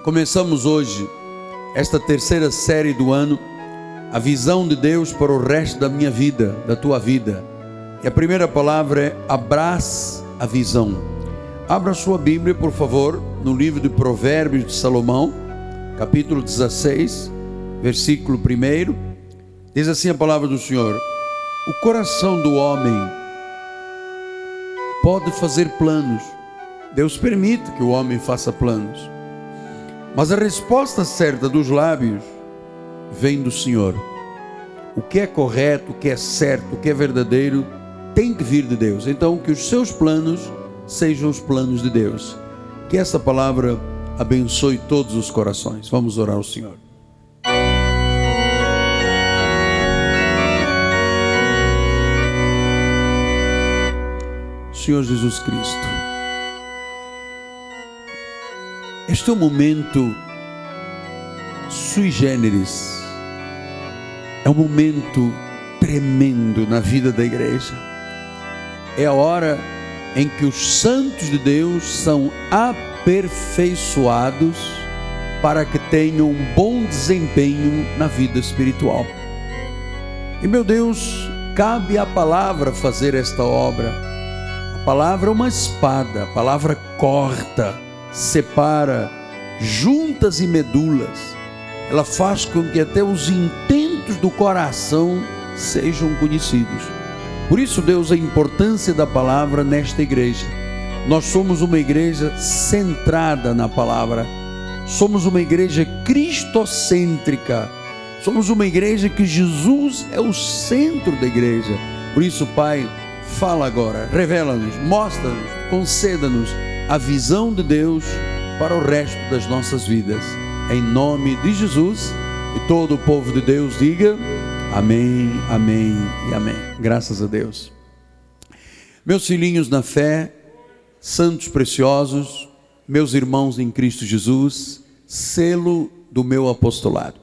Começamos hoje esta terceira série do ano, a visão de Deus para o resto da minha vida, da tua vida. E a primeira palavra é abraça a visão. Abra sua Bíblia, por favor, no livro de Provérbios de Salomão, capítulo 16, versículo 1. Diz assim a palavra do Senhor: O coração do homem pode fazer planos. Deus permite que o homem faça planos mas a resposta certa dos lábios vem do Senhor. O que é correto, o que é certo, o que é verdadeiro, tem que vir de Deus. Então, que os seus planos sejam os planos de Deus. Que essa palavra abençoe todos os corações. Vamos orar ao Senhor. Senhor Jesus Cristo. Este é um momento sui generis, é um momento tremendo na vida da igreja. É a hora em que os santos de Deus são aperfeiçoados para que tenham um bom desempenho na vida espiritual. E meu Deus, cabe à palavra fazer esta obra. A palavra é uma espada, a palavra corta separa juntas e medulas, ela faz com que até os intentos do coração sejam conhecidos. Por isso, Deus, a importância da palavra nesta igreja. Nós somos uma igreja centrada na palavra, somos uma igreja cristocêntrica, somos uma igreja que Jesus é o centro da igreja. Por isso, Pai, fala agora, revela-nos, mostra-nos, conceda-nos a visão de Deus para o resto das nossas vidas. Em nome de Jesus e todo o povo de Deus diga amém, amém e amém. Graças a Deus. Meus filhinhos na fé, santos preciosos, meus irmãos em Cristo Jesus, selo do meu apostolado.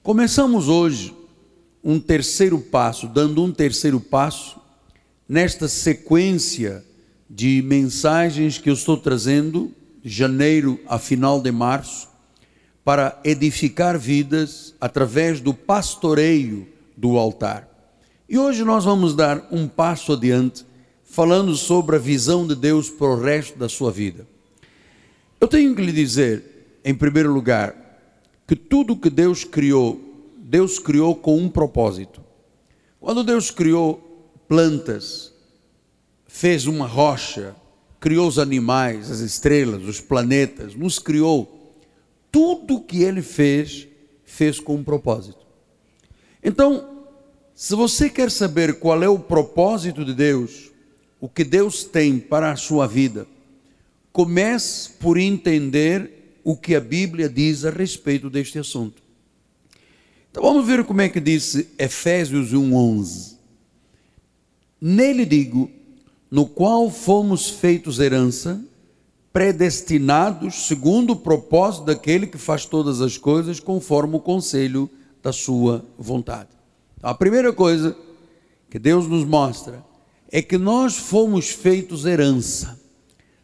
Começamos hoje um terceiro passo, dando um terceiro passo nesta sequência de mensagens que eu estou trazendo de janeiro a final de março para edificar vidas através do pastoreio do altar. E hoje nós vamos dar um passo adiante falando sobre a visão de Deus para o resto da sua vida. Eu tenho que lhe dizer, em primeiro lugar, que tudo que Deus criou, Deus criou com um propósito. Quando Deus criou plantas, fez uma rocha, criou os animais, as estrelas, os planetas, nos criou. Tudo que ele fez, fez com um propósito. Então, se você quer saber qual é o propósito de Deus, o que Deus tem para a sua vida, comece por entender o que a Bíblia diz a respeito deste assunto. Então vamos ver como é que diz Efésios 1:11. Nele digo, no qual fomos feitos herança, predestinados segundo o propósito daquele que faz todas as coisas conforme o conselho da sua vontade. Então, a primeira coisa que Deus nos mostra é que nós fomos feitos herança.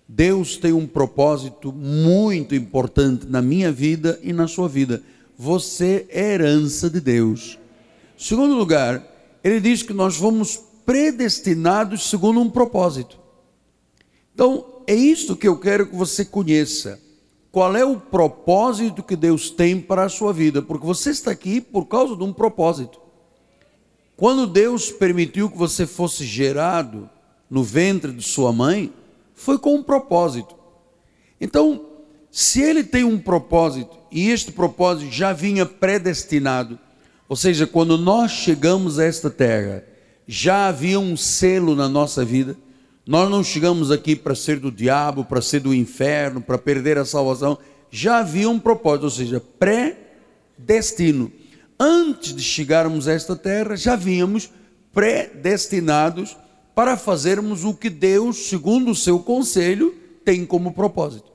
Deus tem um propósito muito importante na minha vida e na sua vida. Você é herança de Deus. Segundo lugar, ele diz que nós fomos predestinados segundo um propósito. Então, é isso que eu quero que você conheça. Qual é o propósito que Deus tem para a sua vida? Porque você está aqui por causa de um propósito. Quando Deus permitiu que você fosse gerado no ventre de sua mãe, foi com um propósito. Então, se ele tem um propósito e este propósito já vinha predestinado, ou seja, quando nós chegamos a esta terra, já havia um selo na nossa vida. Nós não chegamos aqui para ser do diabo, para ser do inferno, para perder a salvação. Já havia um propósito, ou seja, pré-destino. Antes de chegarmos a esta terra, já vínhamos predestinados para fazermos o que Deus, segundo o seu conselho, tem como propósito.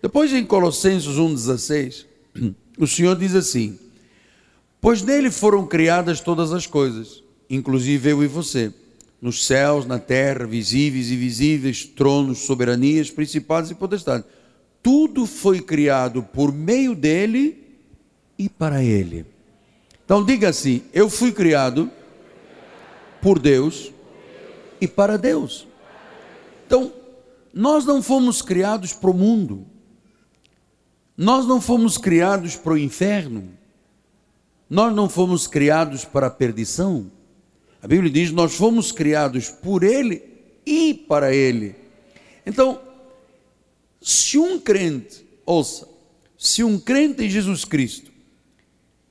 Depois em Colossenses 1,16, o Senhor diz assim: Pois nele foram criadas todas as coisas inclusive eu e você, nos céus, na terra, visíveis e invisíveis, tronos, soberanias, principados e potestades. tudo foi criado por meio dele e para ele. Então diga assim: eu fui criado por Deus e para Deus. Então, nós não fomos criados para o mundo, nós não fomos criados para o inferno, nós não fomos criados para a perdição. A Bíblia diz: nós fomos criados por Ele e para Ele. Então, se um crente, ouça, se um crente em Jesus Cristo,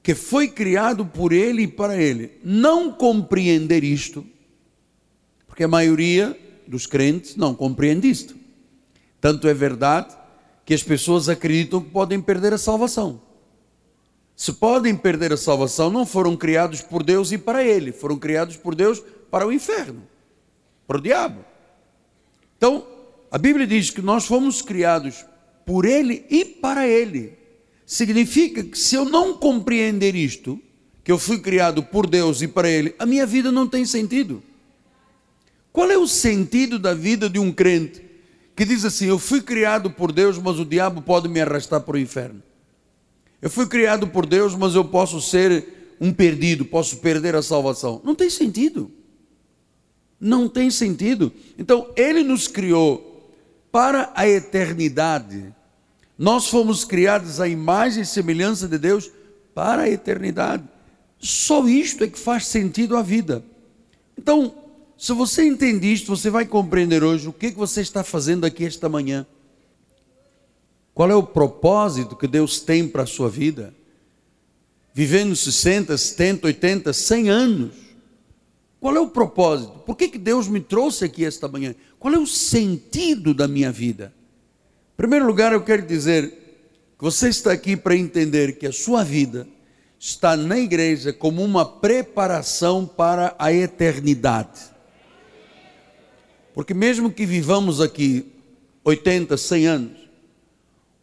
que foi criado por Ele e para Ele, não compreender isto, porque a maioria dos crentes não compreende isto. Tanto é verdade que as pessoas acreditam que podem perder a salvação. Se podem perder a salvação, não foram criados por Deus e para Ele, foram criados por Deus para o inferno, para o diabo. Então, a Bíblia diz que nós fomos criados por Ele e para Ele. Significa que se eu não compreender isto, que eu fui criado por Deus e para Ele, a minha vida não tem sentido. Qual é o sentido da vida de um crente que diz assim: Eu fui criado por Deus, mas o diabo pode me arrastar para o inferno? Eu fui criado por Deus, mas eu posso ser um perdido, posso perder a salvação. Não tem sentido. Não tem sentido. Então, Ele nos criou para a eternidade. Nós fomos criados à imagem e semelhança de Deus para a eternidade. Só isto é que faz sentido à vida. Então, se você entende isto, você vai compreender hoje o que, que você está fazendo aqui esta manhã. Qual é o propósito que Deus tem para a sua vida? Vivendo 60, 70, 80, 100 anos. Qual é o propósito? Por que, que Deus me trouxe aqui esta manhã? Qual é o sentido da minha vida? Em primeiro lugar, eu quero dizer que você está aqui para entender que a sua vida está na igreja como uma preparação para a eternidade. Porque mesmo que vivamos aqui 80, 100 anos,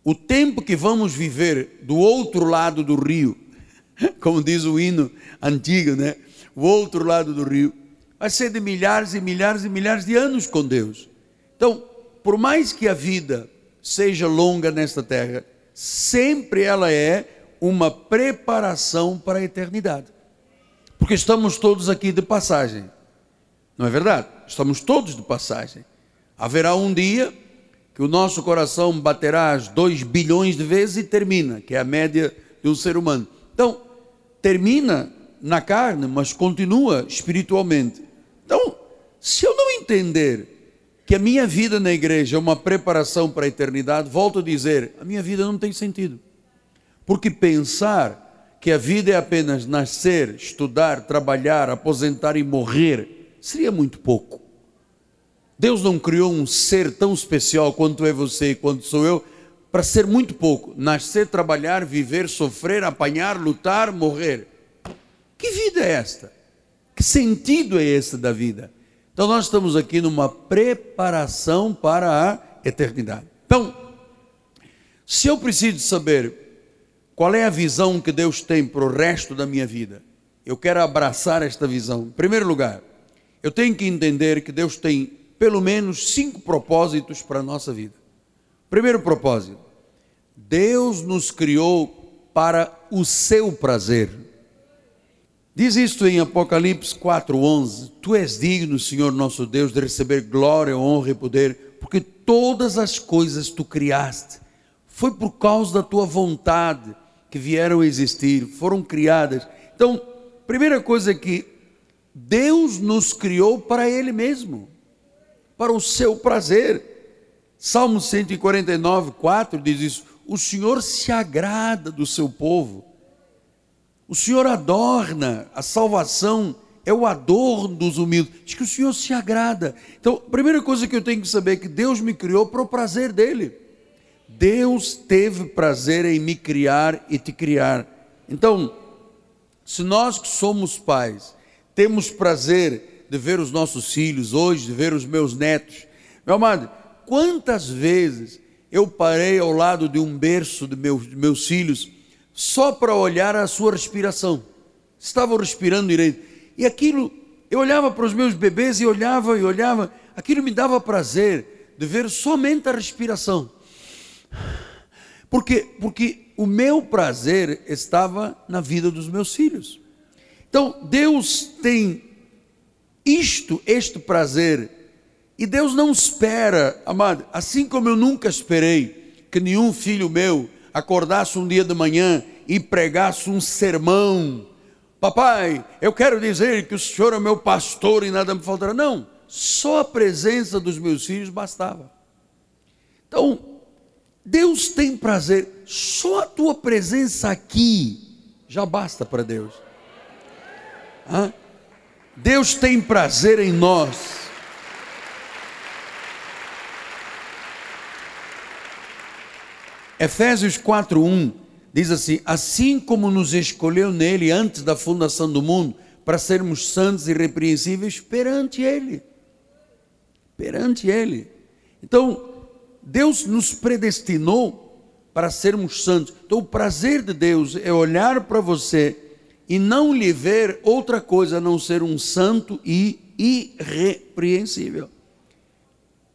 o tempo que vamos viver do outro lado do rio, como diz o hino antigo, né? O outro lado do rio, vai ser de milhares e milhares e milhares de anos com Deus. Então, por mais que a vida seja longa nesta terra, sempre ela é uma preparação para a eternidade. Porque estamos todos aqui de passagem. Não é verdade? Estamos todos de passagem. Haverá um dia que o nosso coração baterá as 2 bilhões de vezes e termina, que é a média de um ser humano. Então, termina na carne, mas continua espiritualmente. Então, se eu não entender que a minha vida na igreja é uma preparação para a eternidade, volto a dizer, a minha vida não tem sentido. Porque pensar que a vida é apenas nascer, estudar, trabalhar, aposentar e morrer, seria muito pouco. Deus não criou um ser tão especial quanto é você e quanto sou eu para ser muito pouco. Nascer, trabalhar, viver, sofrer, apanhar, lutar, morrer. Que vida é esta? Que sentido é esse da vida? Então nós estamos aqui numa preparação para a eternidade. Então, se eu preciso saber qual é a visão que Deus tem para o resto da minha vida, eu quero abraçar esta visão. Em primeiro lugar, eu tenho que entender que Deus tem pelo menos cinco propósitos para a nossa vida. Primeiro propósito: Deus nos criou para o seu prazer. Diz isto em Apocalipse 4:11: Tu és digno, Senhor nosso Deus, de receber glória, honra e poder, porque todas as coisas tu criaste. Foi por causa da tua vontade que vieram a existir, foram criadas. Então, primeira coisa que Deus nos criou para Ele mesmo, para o seu prazer. Salmo 149, 4 diz isso: O Senhor se agrada do seu povo, o Senhor adorna, a salvação é o adorno dos humildes. Diz que o Senhor se agrada. Então, a primeira coisa que eu tenho que saber é que Deus me criou para o prazer dele. Deus teve prazer em me criar e te criar. Então, se nós que somos pais, temos prazer de ver os nossos filhos hoje, de ver os meus netos. Meu amado, quantas vezes eu parei ao lado de um berço de meus, de meus filhos só para olhar a sua respiração. Estavam respirando direito. E aquilo, eu olhava para os meus bebês e olhava e olhava, aquilo me dava prazer de ver somente a respiração. Porque, porque o meu prazer estava na vida dos meus filhos. Então, Deus tem isto, este prazer, e Deus não espera, amado, assim como eu nunca esperei que nenhum filho meu acordasse um dia de manhã e pregasse um sermão. Papai, eu quero dizer que o Senhor é meu pastor e nada me faltará. Não, só a presença dos meus filhos bastava. Então, Deus tem prazer, só a tua presença aqui já basta para Deus. Hã? Deus tem prazer em nós. Efésios 4:1 diz assim: Assim como nos escolheu nele antes da fundação do mundo, para sermos santos e irrepreensíveis perante ele. Perante ele. Então, Deus nos predestinou para sermos santos. Então, o prazer de Deus é olhar para você e não lhe ver outra coisa a não ser um santo e irrepreensível.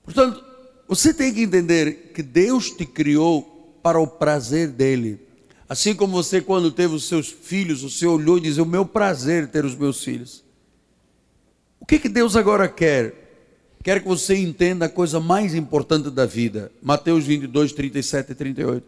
Portanto, você tem que entender que Deus te criou para o prazer dele. Assim como você, quando teve os seus filhos, você olhou e disse: O meu prazer ter os meus filhos. O que, que Deus agora quer? Quer que você entenda a coisa mais importante da vida. Mateus 22, 37 e 38.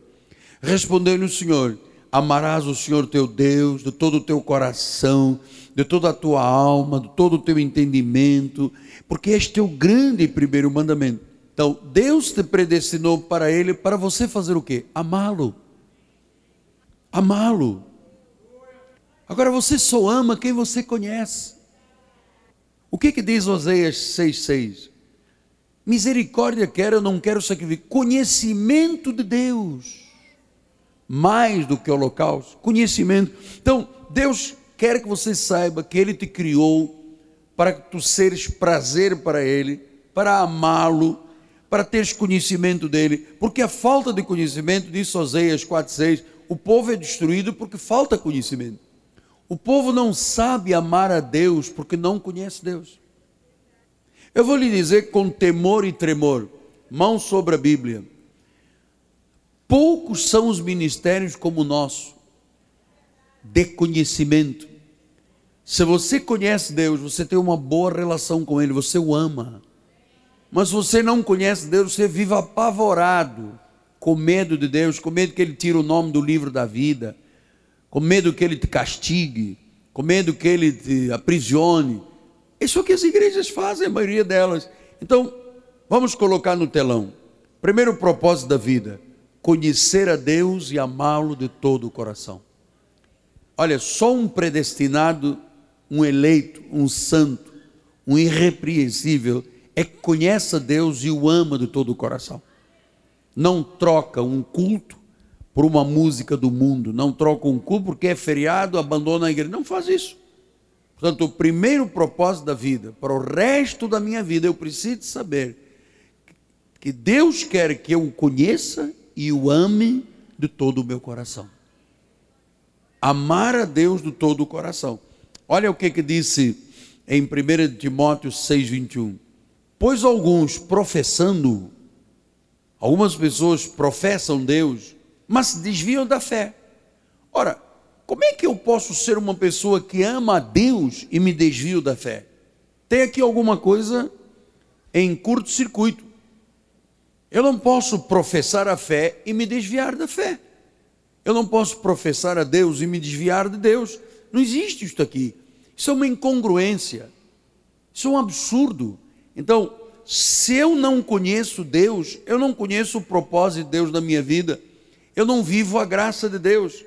Respondeu-lhe o Senhor: Amarás o Senhor teu Deus de todo o teu coração, de toda a tua alma, de todo o teu entendimento, porque este é o grande primeiro mandamento. Então, Deus te predestinou para Ele, para você fazer o quê? Amá-lo. Amá-lo. Agora, você só ama quem você conhece. O que, que diz Oséias 6,6? Misericórdia quero, eu não quero sacrifício. Conhecimento de Deus mais do que holocausto, conhecimento. Então, Deus quer que você saiba que Ele te criou para que tu seres prazer para Ele, para amá-lo, para teres conhecimento dele, porque a falta de conhecimento, diz Oséias 4,6, o povo é destruído porque falta conhecimento. O povo não sabe amar a Deus porque não conhece Deus. Eu vou lhe dizer com temor e tremor, mão sobre a Bíblia. Poucos são os ministérios como o nosso, de conhecimento. Se você conhece Deus, você tem uma boa relação com Ele, você o ama. Mas se você não conhece Deus, você vive apavorado, com medo de Deus, com medo que Ele tire o nome do livro da vida, com medo que Ele te castigue, com medo que Ele te aprisione. Isso é o que as igrejas fazem, a maioria delas. Então, vamos colocar no telão. Primeiro propósito da vida conhecer a Deus e amá-lo de todo o coração. Olha, só um predestinado, um eleito, um santo, um irrepreensível é que conhece a Deus e o ama de todo o coração. Não troca um culto por uma música do mundo, não troca um culto porque é feriado, abandona a igreja. Não faz isso. Portanto, o primeiro propósito da vida, para o resto da minha vida, eu preciso saber que Deus quer que eu o conheça e o ame de todo o meu coração. Amar a Deus de todo o coração. Olha o que, que disse em 1 Timóteo 6,21. Pois alguns professando, algumas pessoas professam Deus, mas se desviam da fé. Ora, como é que eu posso ser uma pessoa que ama a Deus e me desvio da fé? Tem aqui alguma coisa em curto-circuito. Eu não posso professar a fé e me desviar da fé. Eu não posso professar a Deus e me desviar de Deus. Não existe isso aqui. Isso é uma incongruência. Isso é um absurdo. Então, se eu não conheço Deus, eu não conheço o propósito de Deus na minha vida, eu não vivo a graça de Deus.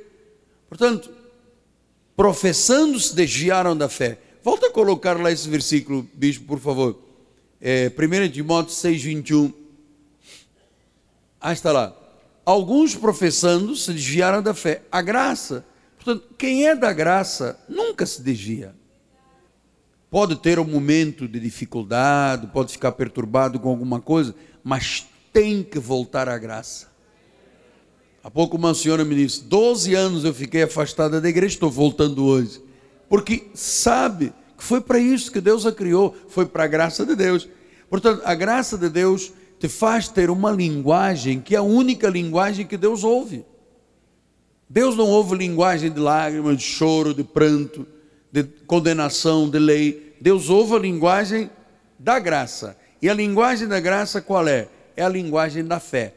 Portanto, professando se desviaram da fé. Volta a colocar lá esse versículo, bispo, por favor. É, 1 Timóteo 6, 21. Ah, está lá. Alguns professando se desviaram da fé. A graça, portanto, quem é da graça nunca se desvia. Pode ter um momento de dificuldade, pode ficar perturbado com alguma coisa, mas tem que voltar à graça. Há pouco uma senhora me disse: 12 anos eu fiquei afastada da igreja, estou voltando hoje. Porque sabe que foi para isso que Deus a criou, foi para a graça de Deus. Portanto, a graça de Deus te faz ter uma linguagem que é a única linguagem que Deus ouve. Deus não ouve linguagem de lágrimas, de choro, de pranto, de condenação, de lei. Deus ouve a linguagem da graça. E a linguagem da graça qual é? É a linguagem da fé.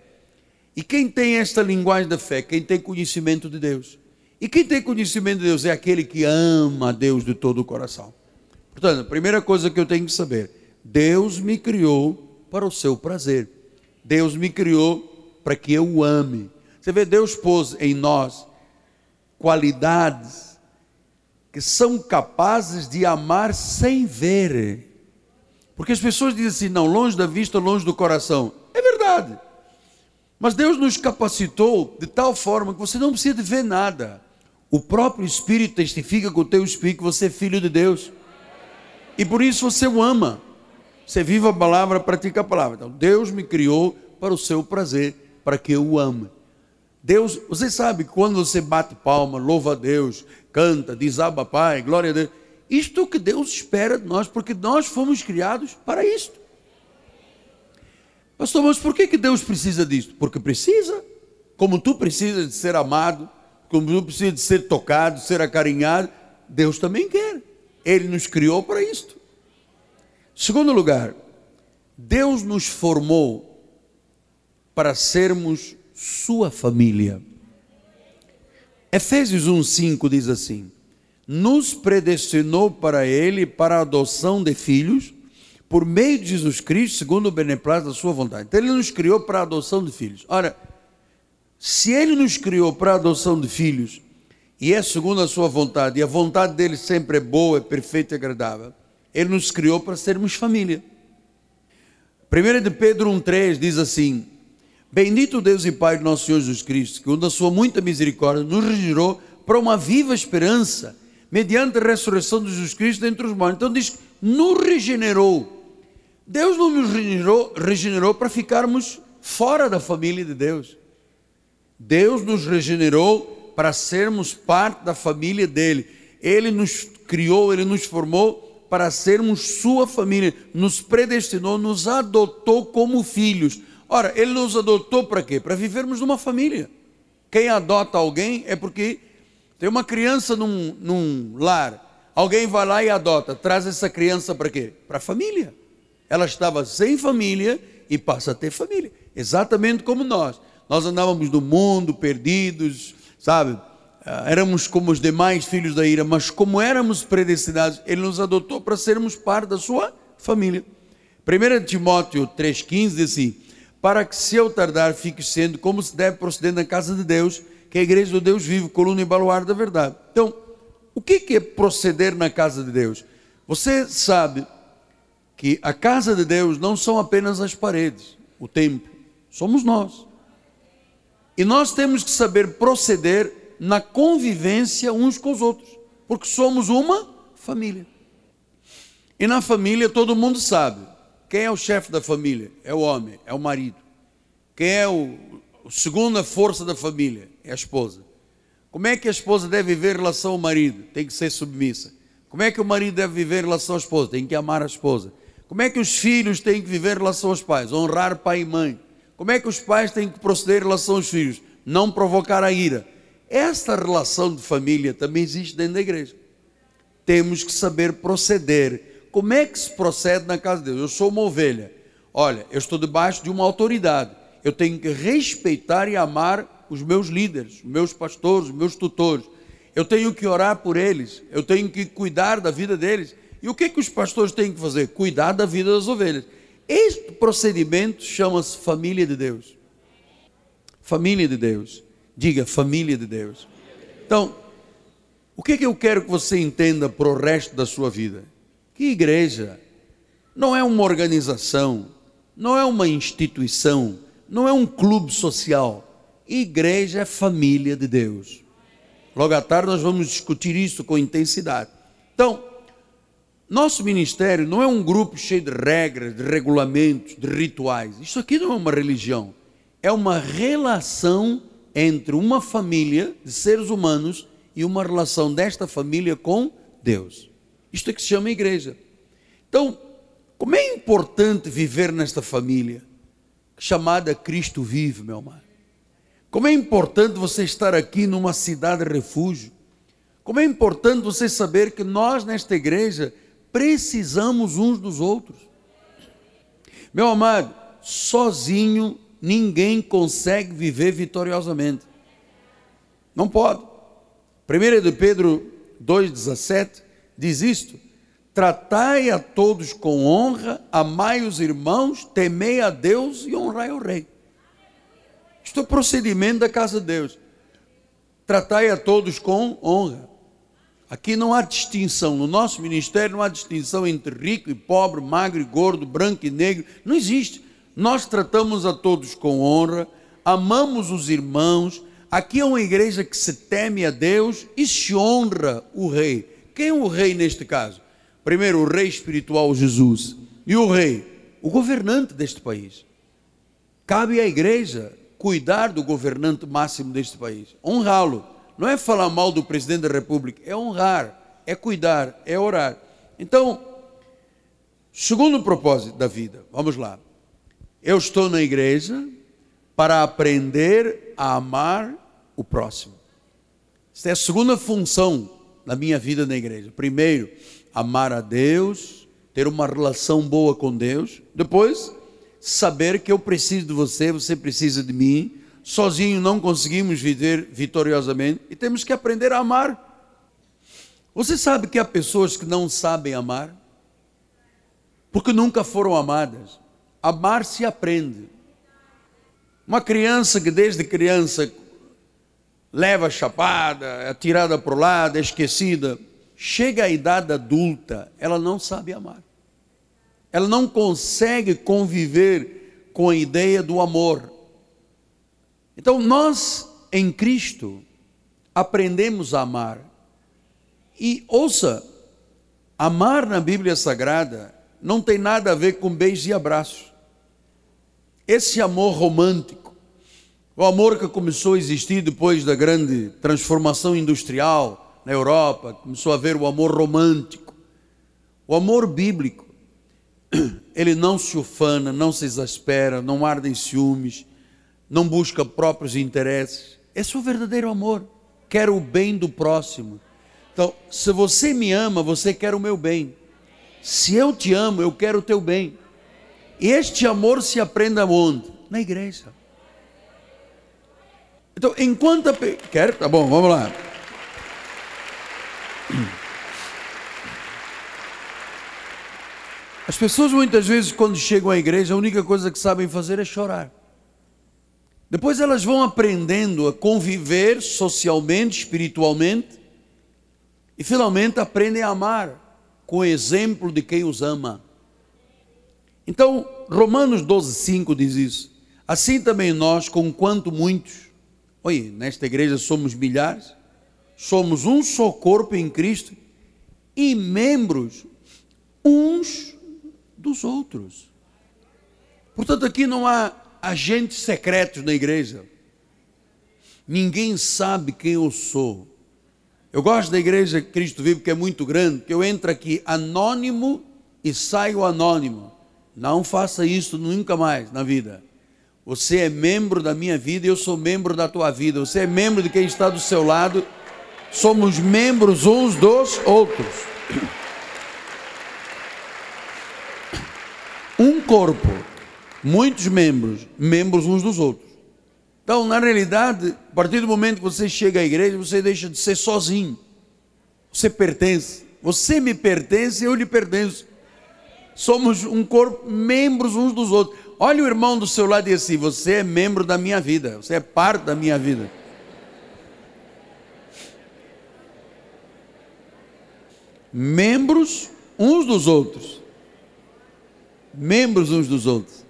E quem tem esta linguagem da fé? Quem tem conhecimento de Deus. E quem tem conhecimento de Deus é aquele que ama a Deus de todo o coração. Portanto, a primeira coisa que eu tenho que saber: Deus me criou para o seu prazer. Deus me criou para que eu o ame. Você vê, Deus pôs em nós qualidades que são capazes de amar sem ver. Porque as pessoas dizem assim: não, longe da vista, longe do coração. É verdade. Mas Deus nos capacitou de tal forma que você não precisa de ver nada. O próprio Espírito testifica com o teu Espírito que você é filho de Deus. E por isso você o ama. Você vive a palavra, pratica a palavra. Então, Deus me criou para o seu prazer, para que eu o ame. Deus, você sabe, quando você bate palma, louva a Deus, canta, diz Abba Pai, glória a Deus. Isto é o que Deus espera de nós, porque nós fomos criados para isto. Pastor, mas por que, que Deus precisa disso? Porque precisa. Como tu precisas de ser amado, como tu precisas de ser tocado, de ser acarinhado, Deus também quer. Ele nos criou para isto. Segundo lugar, Deus nos formou para sermos sua família. Efésios 1:5 diz assim: Nos predestinou para ele para a adoção de filhos por meio de Jesus Cristo, segundo o beneplácito da sua vontade. Então ele nos criou para a adoção de filhos. Ora, se ele nos criou para a adoção de filhos, e é segundo a sua vontade, e a vontade dele sempre é boa, é perfeita e agradável, ele nos criou para sermos família. 1 de Pedro 1,3 diz assim: Bendito Deus e Pai de nosso Senhor Jesus Cristo, que, da sua muita misericórdia, nos regerou para uma viva esperança, mediante a ressurreição de Jesus Cristo dentre os mortos. Então diz: nos regenerou Deus não nos regenerou, regenerou para ficarmos fora da família de Deus. Deus nos regenerou para sermos parte da família dele. Ele nos criou, ele nos formou para sermos sua família, nos predestinou, nos adotou como filhos. Ora, ele nos adotou para quê? Para vivermos numa família. Quem adota alguém é porque tem uma criança num, num lar, alguém vai lá e adota, traz essa criança para quê? Para a família. Ela estava sem família e passa a ter família, exatamente como nós. Nós andávamos no mundo perdidos, sabe? Ah, éramos como os demais filhos da ira, mas como éramos predestinados, Ele nos adotou para sermos parte da sua família. 1 Timóteo 3,15 diz assim: Para que se eu tardar, fique sendo como se deve proceder na casa de Deus, que é a igreja do Deus vivo, coluna e baluarte da verdade. Então, o que é proceder na casa de Deus? Você sabe que a casa de Deus não são apenas as paredes, o templo, somos nós. E nós temos que saber proceder na convivência uns com os outros, porque somos uma família. E na família todo mundo sabe quem é o chefe da família? É o homem, é o marido. Quem é o, o segunda força da família? É a esposa. Como é que a esposa deve viver em relação ao marido? Tem que ser submissa. Como é que o marido deve viver em relação à esposa? Tem que amar a esposa. Como é que os filhos têm que viver em relação aos pais? Honrar pai e mãe. Como é que os pais têm que proceder em relação aos filhos? Não provocar a ira. Esta relação de família também existe dentro da igreja. Temos que saber proceder. Como é que se procede na casa de Deus? Eu sou uma ovelha. Olha, eu estou debaixo de uma autoridade. Eu tenho que respeitar e amar os meus líderes, os meus pastores, os meus tutores. Eu tenho que orar por eles. Eu tenho que cuidar da vida deles. E o que, é que os pastores têm que fazer? Cuidar da vida das ovelhas. Este procedimento chama-se família de Deus. Família de Deus. Diga, família de Deus. Então, o que, é que eu quero que você entenda para o resto da sua vida? Que igreja não é uma organização, não é uma instituição, não é um clube social. Igreja é família de Deus. Logo à tarde nós vamos discutir isso com intensidade. Então, nosso ministério não é um grupo cheio de regras, de regulamentos, de rituais. Isso aqui não é uma religião. É uma relação entre uma família de seres humanos e uma relação desta família com Deus. Isto é que se chama igreja. Então, como é importante viver nesta família? chamada Cristo Vive, meu amado. Como é importante você estar aqui numa cidade refúgio. Como é importante você saber que nós, nesta igreja, precisamos uns dos outros. Meu amado, sozinho ninguém consegue viver vitoriosamente. Não pode. 1 de Pedro 2,17 diz isto: Tratai a todos com honra, amai os irmãos, temei a Deus e honrai o rei. Isto é o procedimento da casa de Deus. Tratai a todos com honra. Aqui não há distinção. No nosso ministério não há distinção entre rico e pobre, magro e gordo, branco e negro. Não existe. Nós tratamos a todos com honra, amamos os irmãos. Aqui é uma igreja que se teme a Deus e se honra o rei. Quem é o rei neste caso? Primeiro, o rei espiritual Jesus. E o rei? O governante deste país. Cabe à igreja cuidar do governante máximo deste país, honrá-lo. Não é falar mal do presidente da república, é honrar, é cuidar, é orar. Então, segundo propósito da vida, vamos lá. Eu estou na igreja para aprender a amar o próximo. Esta é a segunda função da minha vida na igreja. Primeiro, amar a Deus, ter uma relação boa com Deus. Depois, saber que eu preciso de você, você precisa de mim. Sozinho não conseguimos viver vitoriosamente e temos que aprender a amar. Você sabe que há pessoas que não sabem amar? Porque nunca foram amadas. Amar se aprende. Uma criança que desde criança leva chapada, é atirada para o lado, é esquecida, chega à idade adulta, ela não sabe amar. Ela não consegue conviver com a ideia do amor. Então nós, em Cristo, aprendemos a amar. E ouça, amar na Bíblia Sagrada não tem nada a ver com beijo e abraço. Esse amor romântico, o amor que começou a existir depois da grande transformação industrial na Europa, começou a haver o amor romântico. O amor bíblico, ele não se ufana, não se exaspera, não arde em ciúmes, não busca próprios interesses. Esse é o verdadeiro amor. Quer o bem do próximo. Então, se você me ama, você quer o meu bem. Se eu te amo, eu quero o teu bem. Este amor se aprende aonde? Na igreja. Então, enquanto a... Quer? Tá bom, vamos lá. As pessoas muitas vezes, quando chegam à igreja, a única coisa que sabem fazer é chorar. Depois elas vão aprendendo a conviver socialmente, espiritualmente, e finalmente aprendem a amar com o exemplo de quem os ama. Então, Romanos 12, 5 diz isso. Assim também nós, com quanto muitos Oi, nesta igreja somos milhares, somos um só corpo em Cristo e membros uns dos outros. Portanto, aqui não há agentes secretos na igreja. Ninguém sabe quem eu sou. Eu gosto da igreja Cristo Vivo, que é muito grande, que eu entro aqui anônimo e saio anônimo. Não faça isso nunca mais na vida. Você é membro da minha vida eu sou membro da tua vida. Você é membro de quem está do seu lado. Somos membros uns dos outros. Um corpo, muitos membros, membros uns dos outros. Então, na realidade, a partir do momento que você chega à igreja, você deixa de ser sozinho. Você pertence. Você me pertence, eu lhe pertenço. Somos um corpo, membros uns dos outros. Olha o irmão do seu lado e diz assim: Você é membro da minha vida, você é parte da minha vida. Membros uns dos outros. Membros uns dos outros.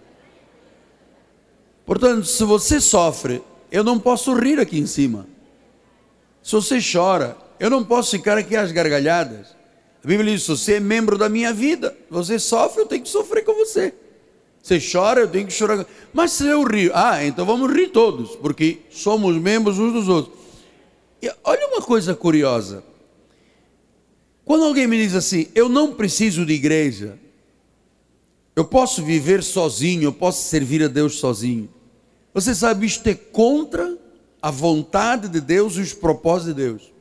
Portanto, se você sofre, eu não posso rir aqui em cima. Se você chora, eu não posso ficar aqui às gargalhadas. A Bíblia diz: você é membro da minha vida. Você sofre, eu tenho que sofrer com você. Você chora, eu tenho que chorar. Mas se eu rio, ah, então vamos rir todos, porque somos membros uns dos outros. E olha uma coisa curiosa. Quando alguém me diz assim, eu não preciso de igreja, Eu posso viver sozinho, eu posso servir a Deus sozinho. Você sabe, isto é contra a vontade de Deus e os propósitos de Deus.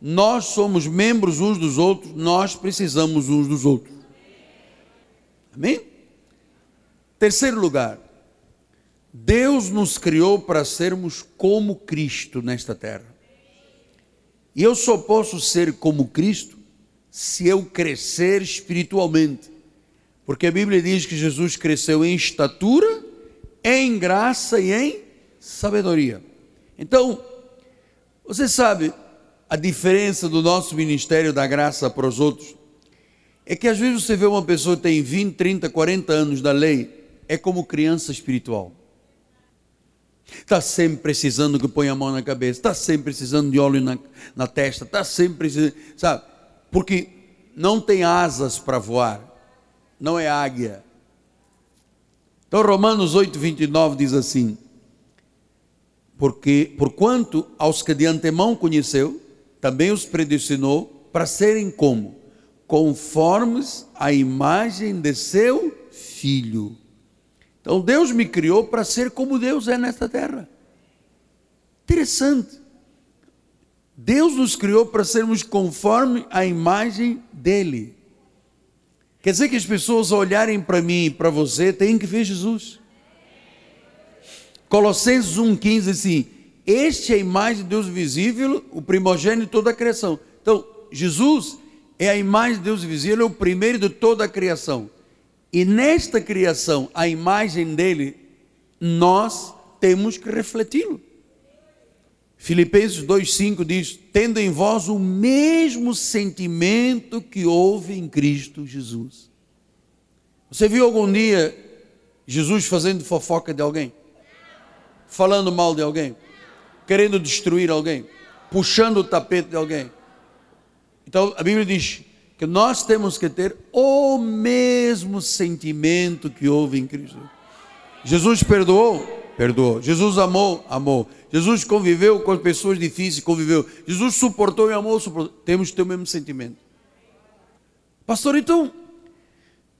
Nós somos membros uns dos outros, nós precisamos uns dos outros. Amém? Terceiro lugar, Deus nos criou para sermos como Cristo nesta terra. E eu só posso ser como Cristo se eu crescer espiritualmente. Porque a Bíblia diz que Jesus cresceu em estatura, em graça e em sabedoria. Então, você sabe a diferença do nosso ministério da graça para os outros? É que às vezes você vê uma pessoa que tem 20, 30, 40 anos da lei, é como criança espiritual. Está sempre precisando que ponha a mão na cabeça, está sempre precisando de óleo na, na testa, está sempre precisando, sabe? Porque não tem asas para voar não é águia. Então Romanos 8, 29 diz assim: Porque, porquanto aos que de antemão conheceu, também os predestinou para serem como? Conformes à imagem de seu filho. Então Deus me criou para ser como Deus é nesta terra. Interessante. Deus nos criou para sermos conforme a imagem dele. Quer dizer que as pessoas olharem para mim e para você têm que ver Jesus. Colossenses 1,15 assim: Este é a imagem de Deus visível, o primogênito de toda a criação. Então, Jesus é a imagem de Deus visível, é o primeiro de toda a criação. E nesta criação, a imagem dele, nós temos que refleti-lo. Filipenses 2,5 diz: Tendo em vós o mesmo sentimento que houve em Cristo Jesus. Você viu algum dia Jesus fazendo fofoca de alguém? Falando mal de alguém? Querendo destruir alguém? Puxando o tapete de alguém? Então a Bíblia diz que nós temos que ter o mesmo sentimento que houve em Cristo. Jesus perdoou? perdoou. Jesus amou, amou. Jesus conviveu com as pessoas difíceis, conviveu. Jesus suportou e amou, suportou. Temos que ter o mesmo sentimento. Pastor, então,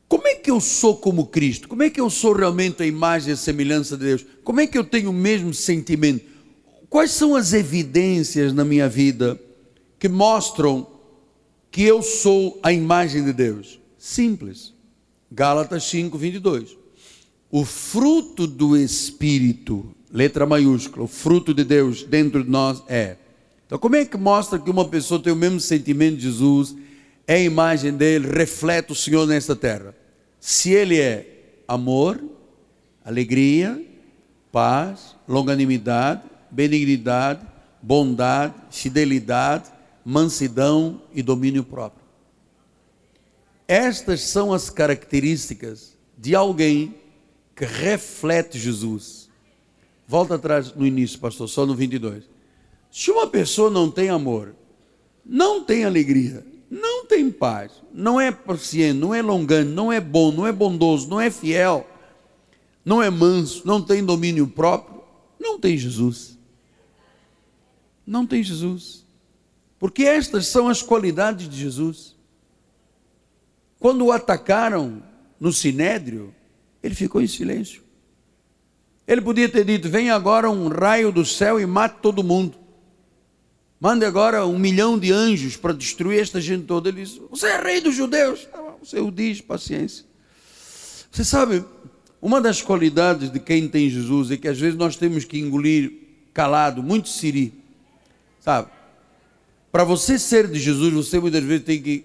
como é que eu sou como Cristo? Como é que eu sou realmente a imagem e a semelhança de Deus? Como é que eu tenho o mesmo sentimento? Quais são as evidências na minha vida que mostram que eu sou a imagem de Deus? Simples. Gálatas 5, 22 o fruto do Espírito, letra maiúscula, o fruto de Deus dentro de nós é. Então, como é que mostra que uma pessoa tem o mesmo sentimento de Jesus, é a imagem dele, reflete o Senhor nesta terra? Se ele é amor, alegria, paz, longanimidade, benignidade, bondade, fidelidade, mansidão e domínio próprio. Estas são as características de alguém que reflete Jesus. Volta atrás no início, pastor, só no 22. Se uma pessoa não tem amor, não tem alegria, não tem paz, não é paciente, não é longano, não é bom, não é bondoso, não é fiel, não é manso, não tem domínio próprio, não tem Jesus. Não tem Jesus. Porque estas são as qualidades de Jesus. Quando o atacaram no sinédrio, ele ficou em silêncio. Ele podia ter dito: vem agora um raio do céu e mate todo mundo. Mande agora um milhão de anjos para destruir esta gente toda. Ele disse: Você é rei dos judeus. Ah, você o diz, paciência. Você sabe, uma das qualidades de quem tem Jesus é que às vezes nós temos que engolir calado, muito siri. Sabe? Para você ser de Jesus, você muitas vezes tem que.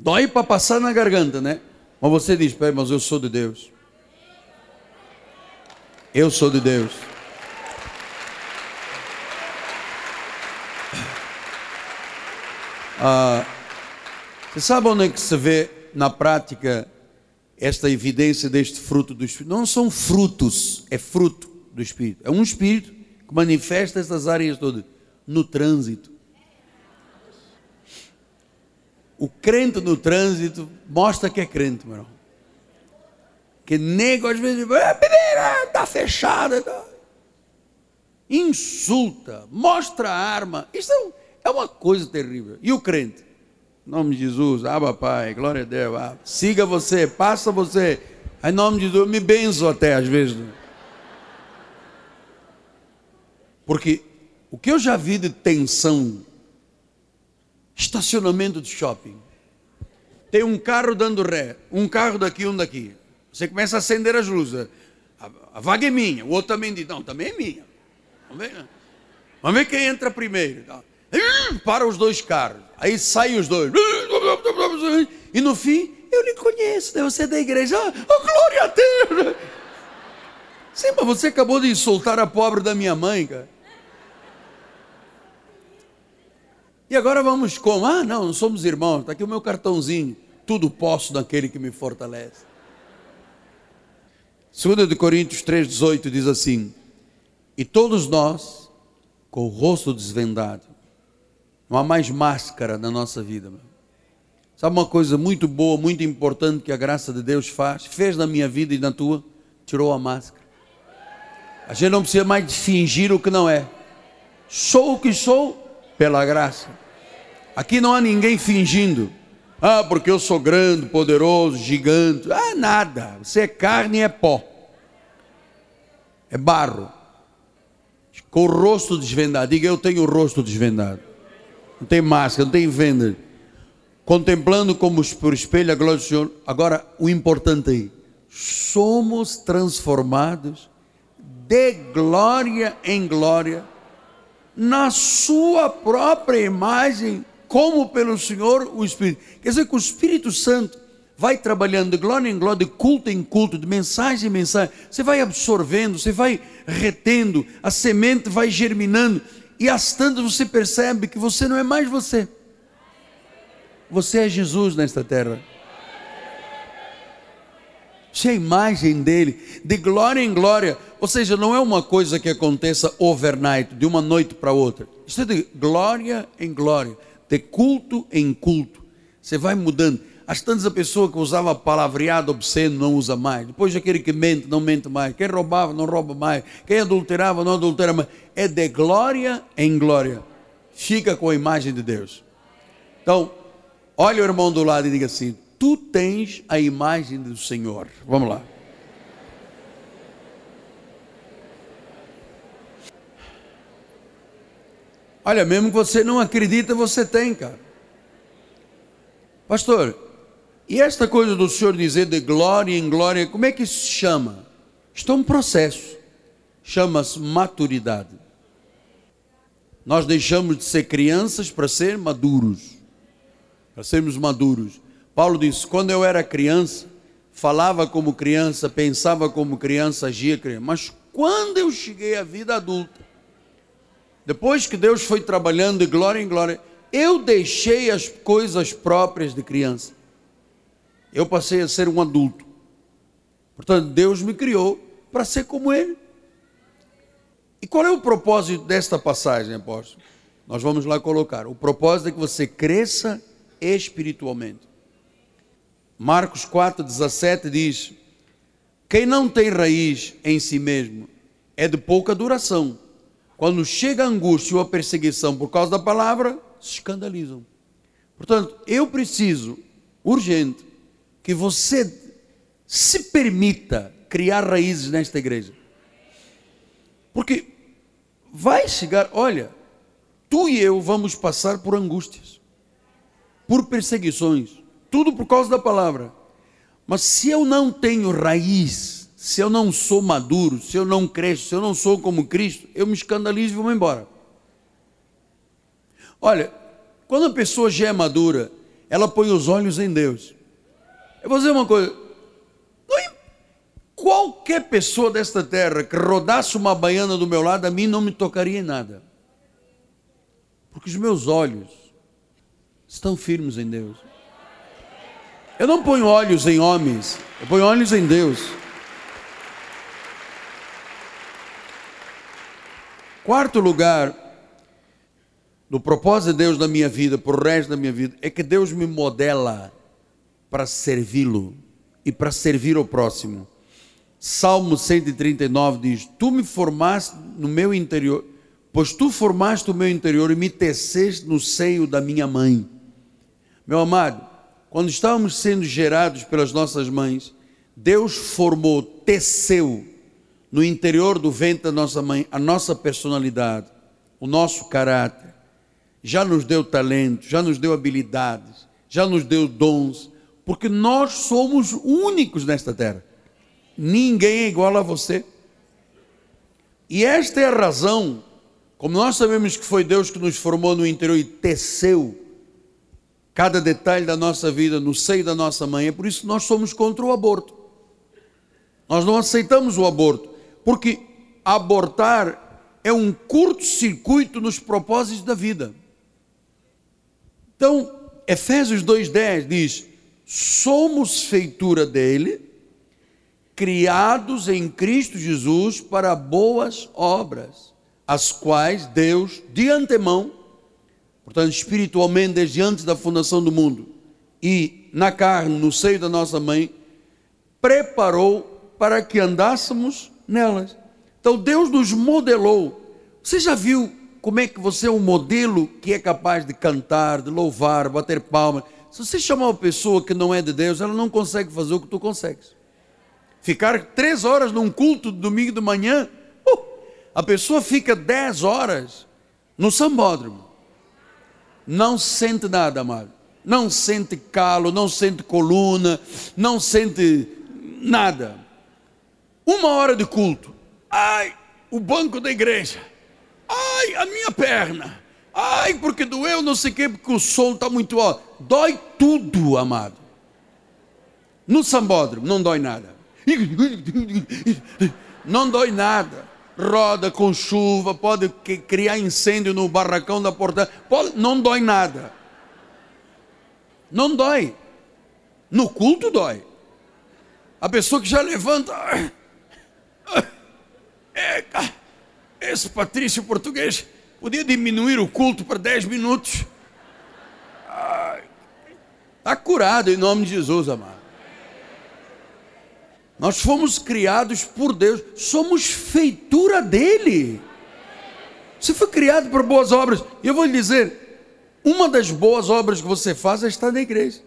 Dói para passar na garganta, né? Mas você diz, Pai, mas eu sou de Deus. Eu sou de Deus. Ah, você sabe onde é que se vê na prática esta evidência deste fruto do Espírito? Não são frutos, é fruto do Espírito. É um Espírito que manifesta essas áreas todas no trânsito. O crente no trânsito mostra que é crente, meu irmão. Que nego às vezes, está fechada. Tá. Insulta, mostra a arma. Isso é uma coisa terrível. E o crente? Em nome de Jesus, aba Pai, glória a Deus. Ah, siga você, passa você. Em nome de Jesus, me benzo até às vezes. Porque o que eu já vi de tensão, estacionamento de shopping, tem um carro dando ré, um carro daqui, um daqui. Você começa a acender as luzes. A, a vaga é minha, o outro também diz, não, também é minha. Vamos ver, Vamos ver quem entra primeiro. Tá? Para os dois carros. Aí saem os dois. E no fim, eu lhe conheço, né? você é da igreja. Oh, glória a Deus! Sim, mas você acabou de soltar a pobre da minha mãe, cara. E agora vamos como? Ah, não, não somos irmãos. Está aqui o meu cartãozinho. Tudo posso naquele que me fortalece. 2 de Coríntios 3,18 diz assim: E todos nós, com o rosto desvendado, não há mais máscara na nossa vida. Sabe uma coisa muito boa, muito importante que a graça de Deus faz? Fez na minha vida e na tua? Tirou a máscara. A gente não precisa mais fingir o que não é. Sou o que sou pela graça. Aqui não há ninguém fingindo. Ah, porque eu sou grande, poderoso, gigante. Ah, nada. Você é carne e é pó. É barro. Com o rosto desvendado. Diga, eu tenho o rosto desvendado. Não tem máscara, não tem venda. Contemplando como por espelho a glória do Senhor. Agora, o importante aí. Somos transformados de glória em glória na sua própria imagem como pelo Senhor o Espírito. Quer dizer que o Espírito Santo vai trabalhando de glória em glória, de culto em culto, de mensagem em mensagem. Você vai absorvendo, você vai retendo, a semente vai germinando. E às tantas você percebe que você não é mais você. Você é Jesus nesta terra. Você é a imagem dele, de glória em glória. Ou seja, não é uma coisa que aconteça overnight, de uma noite para outra. Isso é de glória em glória de culto em culto. Você vai mudando. As tantas a pessoa que usava palavreado obsceno não usa mais. Depois aquele que mente não mente mais. Quem roubava não rouba mais. Quem adulterava não adultera mais. É de glória em glória. Fica com a imagem de Deus. Então, olha o irmão do lado e diga assim: Tu tens a imagem do Senhor. Vamos lá. Olha, mesmo que você não acredita, você tem, cara. Pastor, e esta coisa do Senhor dizer de glória em glória, como é que isso se chama? Isto é um processo. Chama-se maturidade. Nós deixamos de ser crianças para ser maduros. Para sermos maduros. Paulo disse: quando eu era criança, falava como criança, pensava como criança, agia criança. Mas quando eu cheguei à vida adulta, depois que Deus foi trabalhando de glória em glória, eu deixei as coisas próprias de criança. Eu passei a ser um adulto. Portanto, Deus me criou para ser como Ele. E qual é o propósito desta passagem, apóstolo? Nós vamos lá colocar. O propósito é que você cresça espiritualmente. Marcos 4,17 diz: Quem não tem raiz em si mesmo é de pouca duração quando chega a angústia ou a perseguição por causa da palavra, se escandalizam. Portanto, eu preciso, urgente, que você se permita criar raízes nesta igreja. Porque vai chegar, olha, tu e eu vamos passar por angústias, por perseguições, tudo por causa da palavra. Mas se eu não tenho raiz, se eu não sou maduro, se eu não cresço, se eu não sou como Cristo, eu me escandalizo e vou embora. Olha, quando a pessoa já é madura, ela põe os olhos em Deus. Eu vou dizer uma coisa: qualquer pessoa desta terra que rodasse uma baiana do meu lado, a mim não me tocaria em nada. Porque os meus olhos estão firmes em Deus. Eu não ponho olhos em homens, eu ponho olhos em Deus. Quarto lugar, do propósito de Deus na minha vida, por resto da minha vida, é que Deus me modela para servi-lo e para servir o próximo. Salmo 139 diz: Tu me formaste no meu interior, pois tu formaste o meu interior e me teceste no seio da minha mãe. Meu amado, quando estávamos sendo gerados pelas nossas mães, Deus formou, teceu no interior do ventre da nossa mãe a nossa personalidade, o nosso caráter. Já nos deu talento, já nos deu habilidades, já nos deu dons, porque nós somos únicos nesta terra. Ninguém é igual a você. E esta é a razão, como nós sabemos que foi Deus que nos formou no interior e teceu cada detalhe da nossa vida no seio da nossa mãe, é por isso que nós somos contra o aborto. Nós não aceitamos o aborto, porque abortar é um curto-circuito nos propósitos da vida. Então, Efésios 2,10 diz: somos feitura dele, criados em Cristo Jesus para boas obras, as quais Deus, de antemão, portanto, espiritualmente, desde antes da fundação do mundo, e na carne, no seio da nossa mãe, preparou para que andássemos nelas. Então, Deus nos modelou. Você já viu como é que você é um modelo que é capaz de cantar, de louvar, bater palmas? Se você chamar uma pessoa que não é de Deus, ela não consegue fazer o que tu consegues. Ficar três horas num culto de domingo de manhã, uh, a pessoa fica dez horas no sambódromo. Não sente nada, amado. Não sente calo, não sente coluna, não sente nada. Uma hora de culto. Ai, o banco da igreja. Ai, a minha perna. Ai, porque doeu, não sei o quê, porque o som está muito alto. Dói tudo, amado. No sambódromo, não dói nada. Não dói nada. Roda com chuva, pode criar incêndio no barracão da porta. Pode, não dói nada. Não dói. No culto dói. A pessoa que já levanta. Esse patrício português podia diminuir o culto para 10 minutos. Está curado em nome de Jesus, amado. Nós fomos criados por Deus, somos feitura dele. Você foi criado para boas obras. E eu vou lhe dizer: uma das boas obras que você faz é estar na igreja.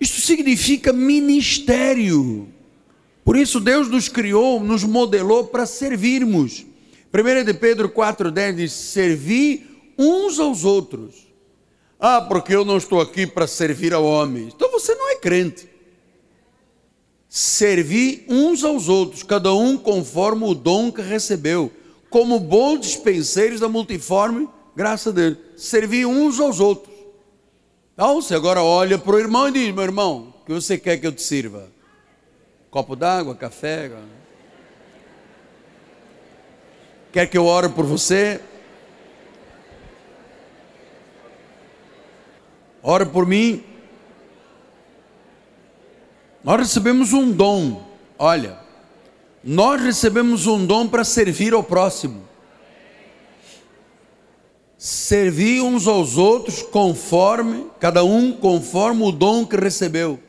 Isso significa ministério. Por isso Deus nos criou, nos modelou para servirmos. 1 de Pedro 4,10 diz: servir uns aos outros. Ah, porque eu não estou aqui para servir a homens. Então você não é crente servir uns aos outros, cada um conforme o dom que recebeu, como bons dispenseiros da multiforme graça dele. Servir uns aos outros. Então, você agora olha para o irmão e diz: meu irmão, que você quer que eu te sirva? Copo d'água, café? Quer que eu ore por você? Ora por mim. Nós recebemos um dom. Olha, nós recebemos um dom para servir ao próximo. Servir uns aos outros conforme, cada um conforme o dom que recebeu.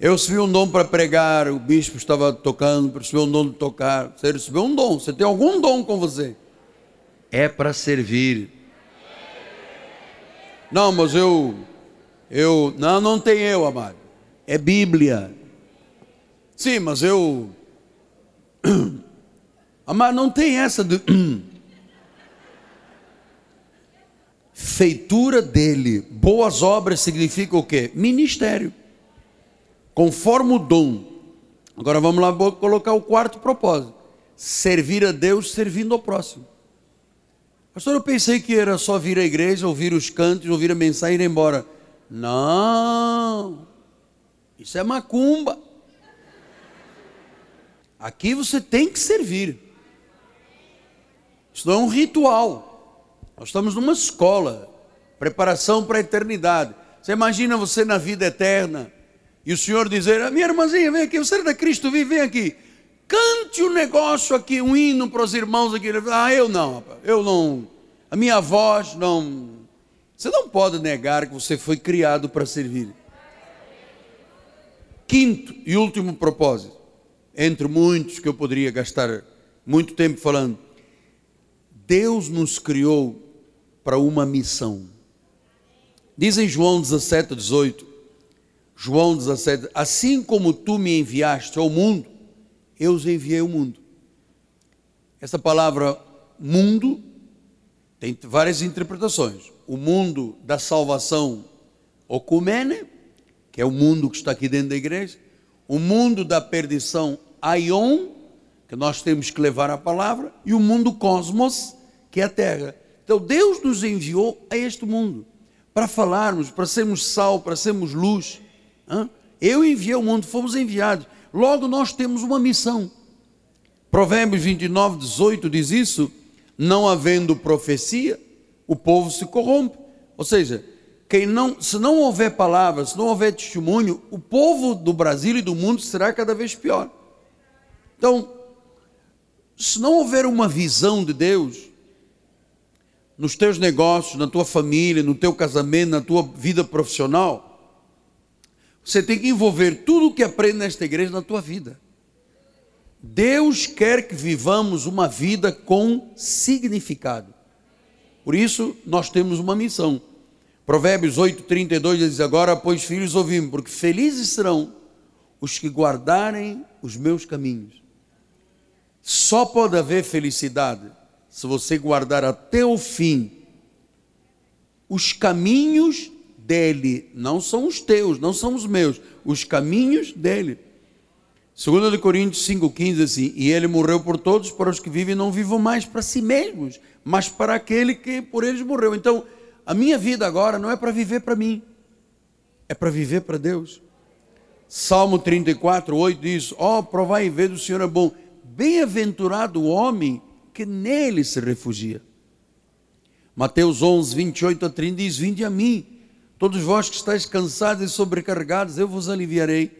Eu recebi um dom para pregar, o bispo estava tocando, recebeu um dom de tocar. Você recebeu um dom, você tem algum dom com você. É para servir. Não, mas eu, eu, não, não tem eu, amado é Bíblia. Sim, mas eu. Mas não tem essa de. Feitura dele. Boas obras significa o quê? Ministério. Conforme o dom. Agora vamos lá colocar o quarto propósito. Servir a Deus servindo ao próximo. Pastor, eu pensei que era só vir à igreja, ouvir os cantos, ouvir a mensagem e ir embora. Não. Isso é macumba. Aqui você tem que servir. Isso não é um ritual. Nós estamos numa escola, preparação para a eternidade. Você imagina você na vida eterna e o Senhor dizer: ah, Minha irmãzinha, vem aqui, você é da Cristo, vem, vem aqui. Cante um negócio aqui, um hino para os irmãos aqui. Ah, eu não, eu não. A minha voz não. Você não pode negar que você foi criado para servir. Quinto e último propósito, entre muitos que eu poderia gastar muito tempo falando, Deus nos criou para uma missão. Diz em João 17, 18, João 17, assim como tu me enviaste ao mundo, eu os enviei ao mundo. Essa palavra mundo tem várias interpretações. O mundo da salvação, ocumene, que é o mundo que está aqui dentro da igreja. O mundo da perdição, aion, que nós temos que levar a palavra. E o mundo cosmos, que é a terra. Então Deus nos enviou a este mundo para falarmos, para sermos sal, para sermos luz. Eu enviei o mundo, fomos enviados. Logo nós temos uma missão. Provérbios 29, 18 diz isso: não havendo profecia, o povo se corrompe. Ou seja, quem não, se não houver palavra, se não houver testemunho, o povo do Brasil e do mundo será cada vez pior. Então, se não houver uma visão de Deus nos teus negócios, na tua família, no teu casamento, na tua vida profissional, você tem que envolver tudo o que aprende nesta igreja na tua vida. Deus quer que vivamos uma vida com significado. Por isso, nós temos uma missão. Provérbios 8, 32 diz: Agora, pois, filhos, ouvimos, porque felizes serão os que guardarem os meus caminhos. Só pode haver felicidade se você guardar até o fim os caminhos dele, não são os teus, não são os meus, os caminhos dele. 2 Coríntios 5,15 assim, e ele morreu por todos, para os que vivem não vivam mais para si mesmos, mas para aquele que por eles morreu. Então, a minha vida agora não é para viver para mim, é para viver para Deus. Salmo 34, 8 diz: Ó, oh, provai e ver do Senhor é bom. Bem-aventurado o homem que nele se refugia. Mateus 11, 28 a 30 diz: Vinde a mim, todos vós que estáis cansados e sobrecarregados, eu vos aliviarei.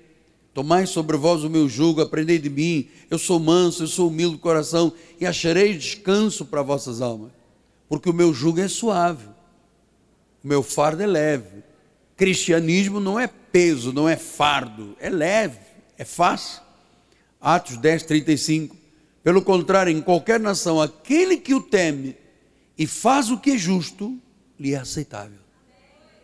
Tomai sobre vós o meu jugo, aprendei de mim. Eu sou manso, eu sou humilde de coração e acharei descanso para vossas almas. Porque o meu jugo é suave, o meu fardo é leve. Cristianismo não é peso, não é fardo, é leve, é fácil. Atos 10, 35. Pelo contrário, em qualquer nação, aquele que o teme e faz o que é justo, lhe é aceitável.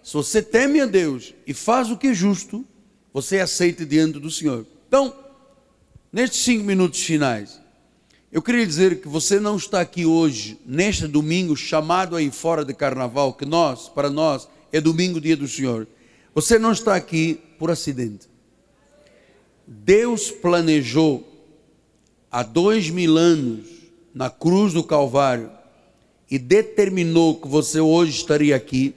Se você teme a Deus e faz o que é justo, você aceita diante do Senhor. Então, nestes cinco minutos finais, eu queria dizer que você não está aqui hoje, neste domingo chamado aí fora de carnaval, que nós, para nós, é domingo, dia do Senhor. Você não está aqui por acidente. Deus planejou há dois mil anos na cruz do Calvário e determinou que você hoje estaria aqui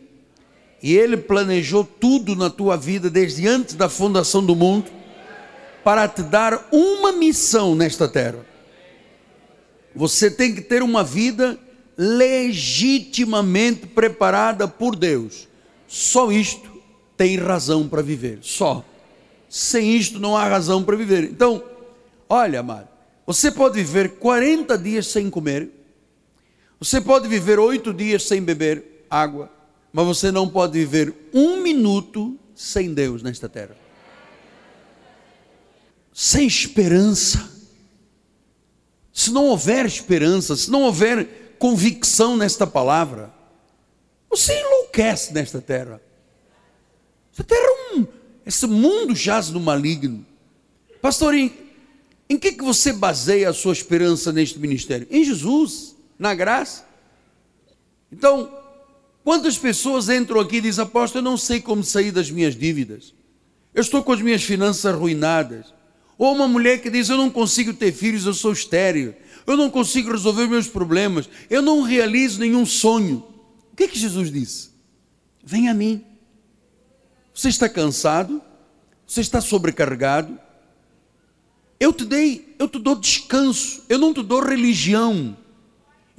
e Ele planejou tudo na tua vida desde antes da fundação do mundo para te dar uma missão nesta terra. Você tem que ter uma vida legitimamente preparada por Deus. Só isto tem razão para viver. Só. Sem isto não há razão para viver. Então, olha, amado, você pode viver 40 dias sem comer, você pode viver oito dias sem beber água, mas você não pode viver um minuto sem Deus nesta terra. Sem esperança. Se não houver esperança, se não houver convicção nesta palavra, você enlouquece nesta terra. Essa terra é um. Esse mundo jaz no maligno. Pastor, em, em que, que você baseia a sua esperança neste ministério? Em Jesus, na graça. Então, Quantas pessoas entram aqui e dizem, apóstolo, eu não sei como sair das minhas dívidas. Eu estou com as minhas finanças arruinadas. Ou uma mulher que diz, eu não consigo ter filhos, eu sou estéril. Eu não consigo resolver meus problemas. Eu não realizo nenhum sonho. O que é que Jesus disse? Vem a mim. Você está cansado? Você está sobrecarregado? Eu te dei, eu te dou descanso. Eu não te dou religião.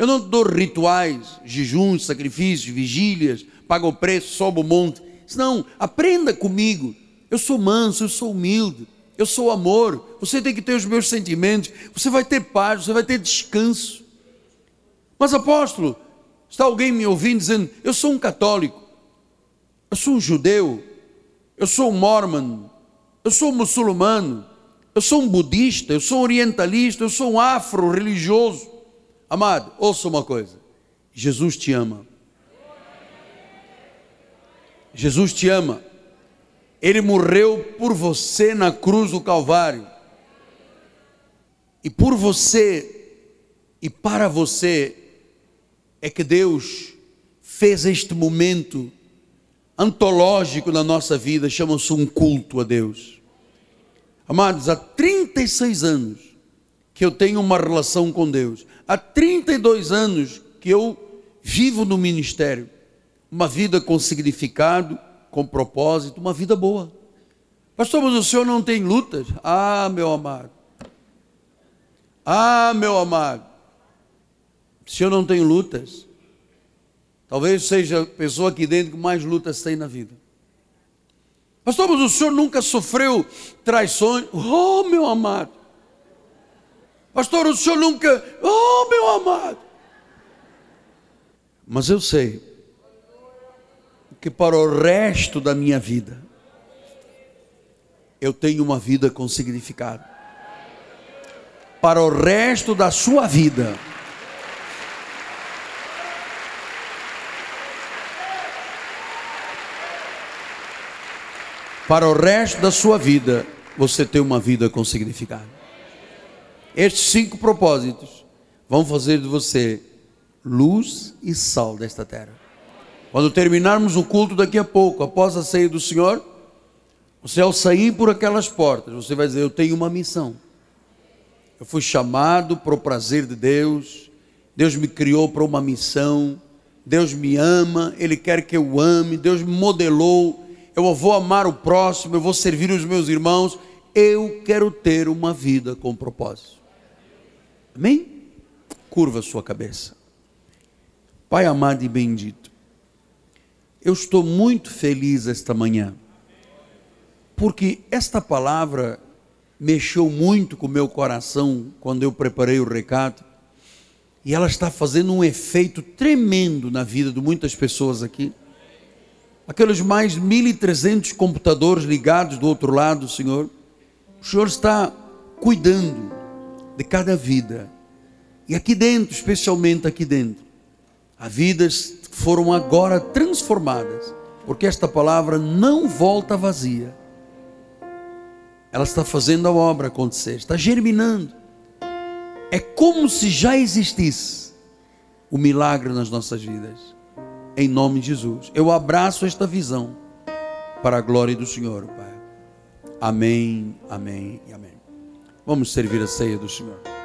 Eu não dou rituais, jejuns, sacrifícios, vigílias, paga o preço, sobe o monte. Não, aprenda comigo. Eu sou manso, eu sou humilde, eu sou amor. Você tem que ter os meus sentimentos. Você vai ter paz, você vai ter descanso. Mas, apóstolo, está alguém me ouvindo dizendo: Eu sou um católico, eu sou um judeu, eu sou um mormon, eu sou um muçulmano, eu sou um budista, eu sou um orientalista, eu sou um afro-religioso. Amado, ouça uma coisa: Jesus te ama. Jesus te ama. Ele morreu por você na cruz do Calvário. E por você e para você é que Deus fez este momento antológico na nossa vida, chama-se um culto a Deus. Amados, há 36 anos que eu tenho uma relação com Deus. Há 32 anos que eu vivo no ministério. Uma vida com significado, com propósito, uma vida boa. Pastor, mas o senhor não tem lutas? Ah, meu amado. Ah, meu amado. O senhor não tem lutas. Talvez seja a pessoa aqui dentro que mais lutas tem na vida. Pastor, mas o senhor nunca sofreu traições? Oh, meu amado. Pastor, o senhor nunca. Oh, meu amado. Mas eu sei que para o resto da minha vida eu tenho uma vida com significado. Para o resto da sua vida. Para o resto da sua vida, você tem uma vida com significado. Estes cinco propósitos vão fazer de você luz e sal desta terra. Quando terminarmos o culto daqui a pouco, após a ceia do Senhor, você ao sair por aquelas portas, você vai dizer: Eu tenho uma missão. Eu fui chamado para o prazer de Deus. Deus me criou para uma missão. Deus me ama, Ele quer que eu ame. Deus me modelou. Eu vou amar o próximo, eu vou servir os meus irmãos. Eu quero ter uma vida com propósito. Amém? Curva sua cabeça. Pai amado e bendito, eu estou muito feliz esta manhã, porque esta palavra mexeu muito com o meu coração quando eu preparei o recado, e ela está fazendo um efeito tremendo na vida de muitas pessoas aqui. Aqueles mais 1.300 computadores ligados do outro lado, Senhor, o Senhor está cuidando de cada vida. E aqui dentro, especialmente aqui dentro, as vidas foram agora transformadas, porque esta palavra não volta vazia. Ela está fazendo a obra acontecer, está germinando. É como se já existisse o milagre nas nossas vidas. Em nome de Jesus. Eu abraço esta visão para a glória do Senhor, Pai. Amém, amém e amém. Vamos servir a ceia do Senhor.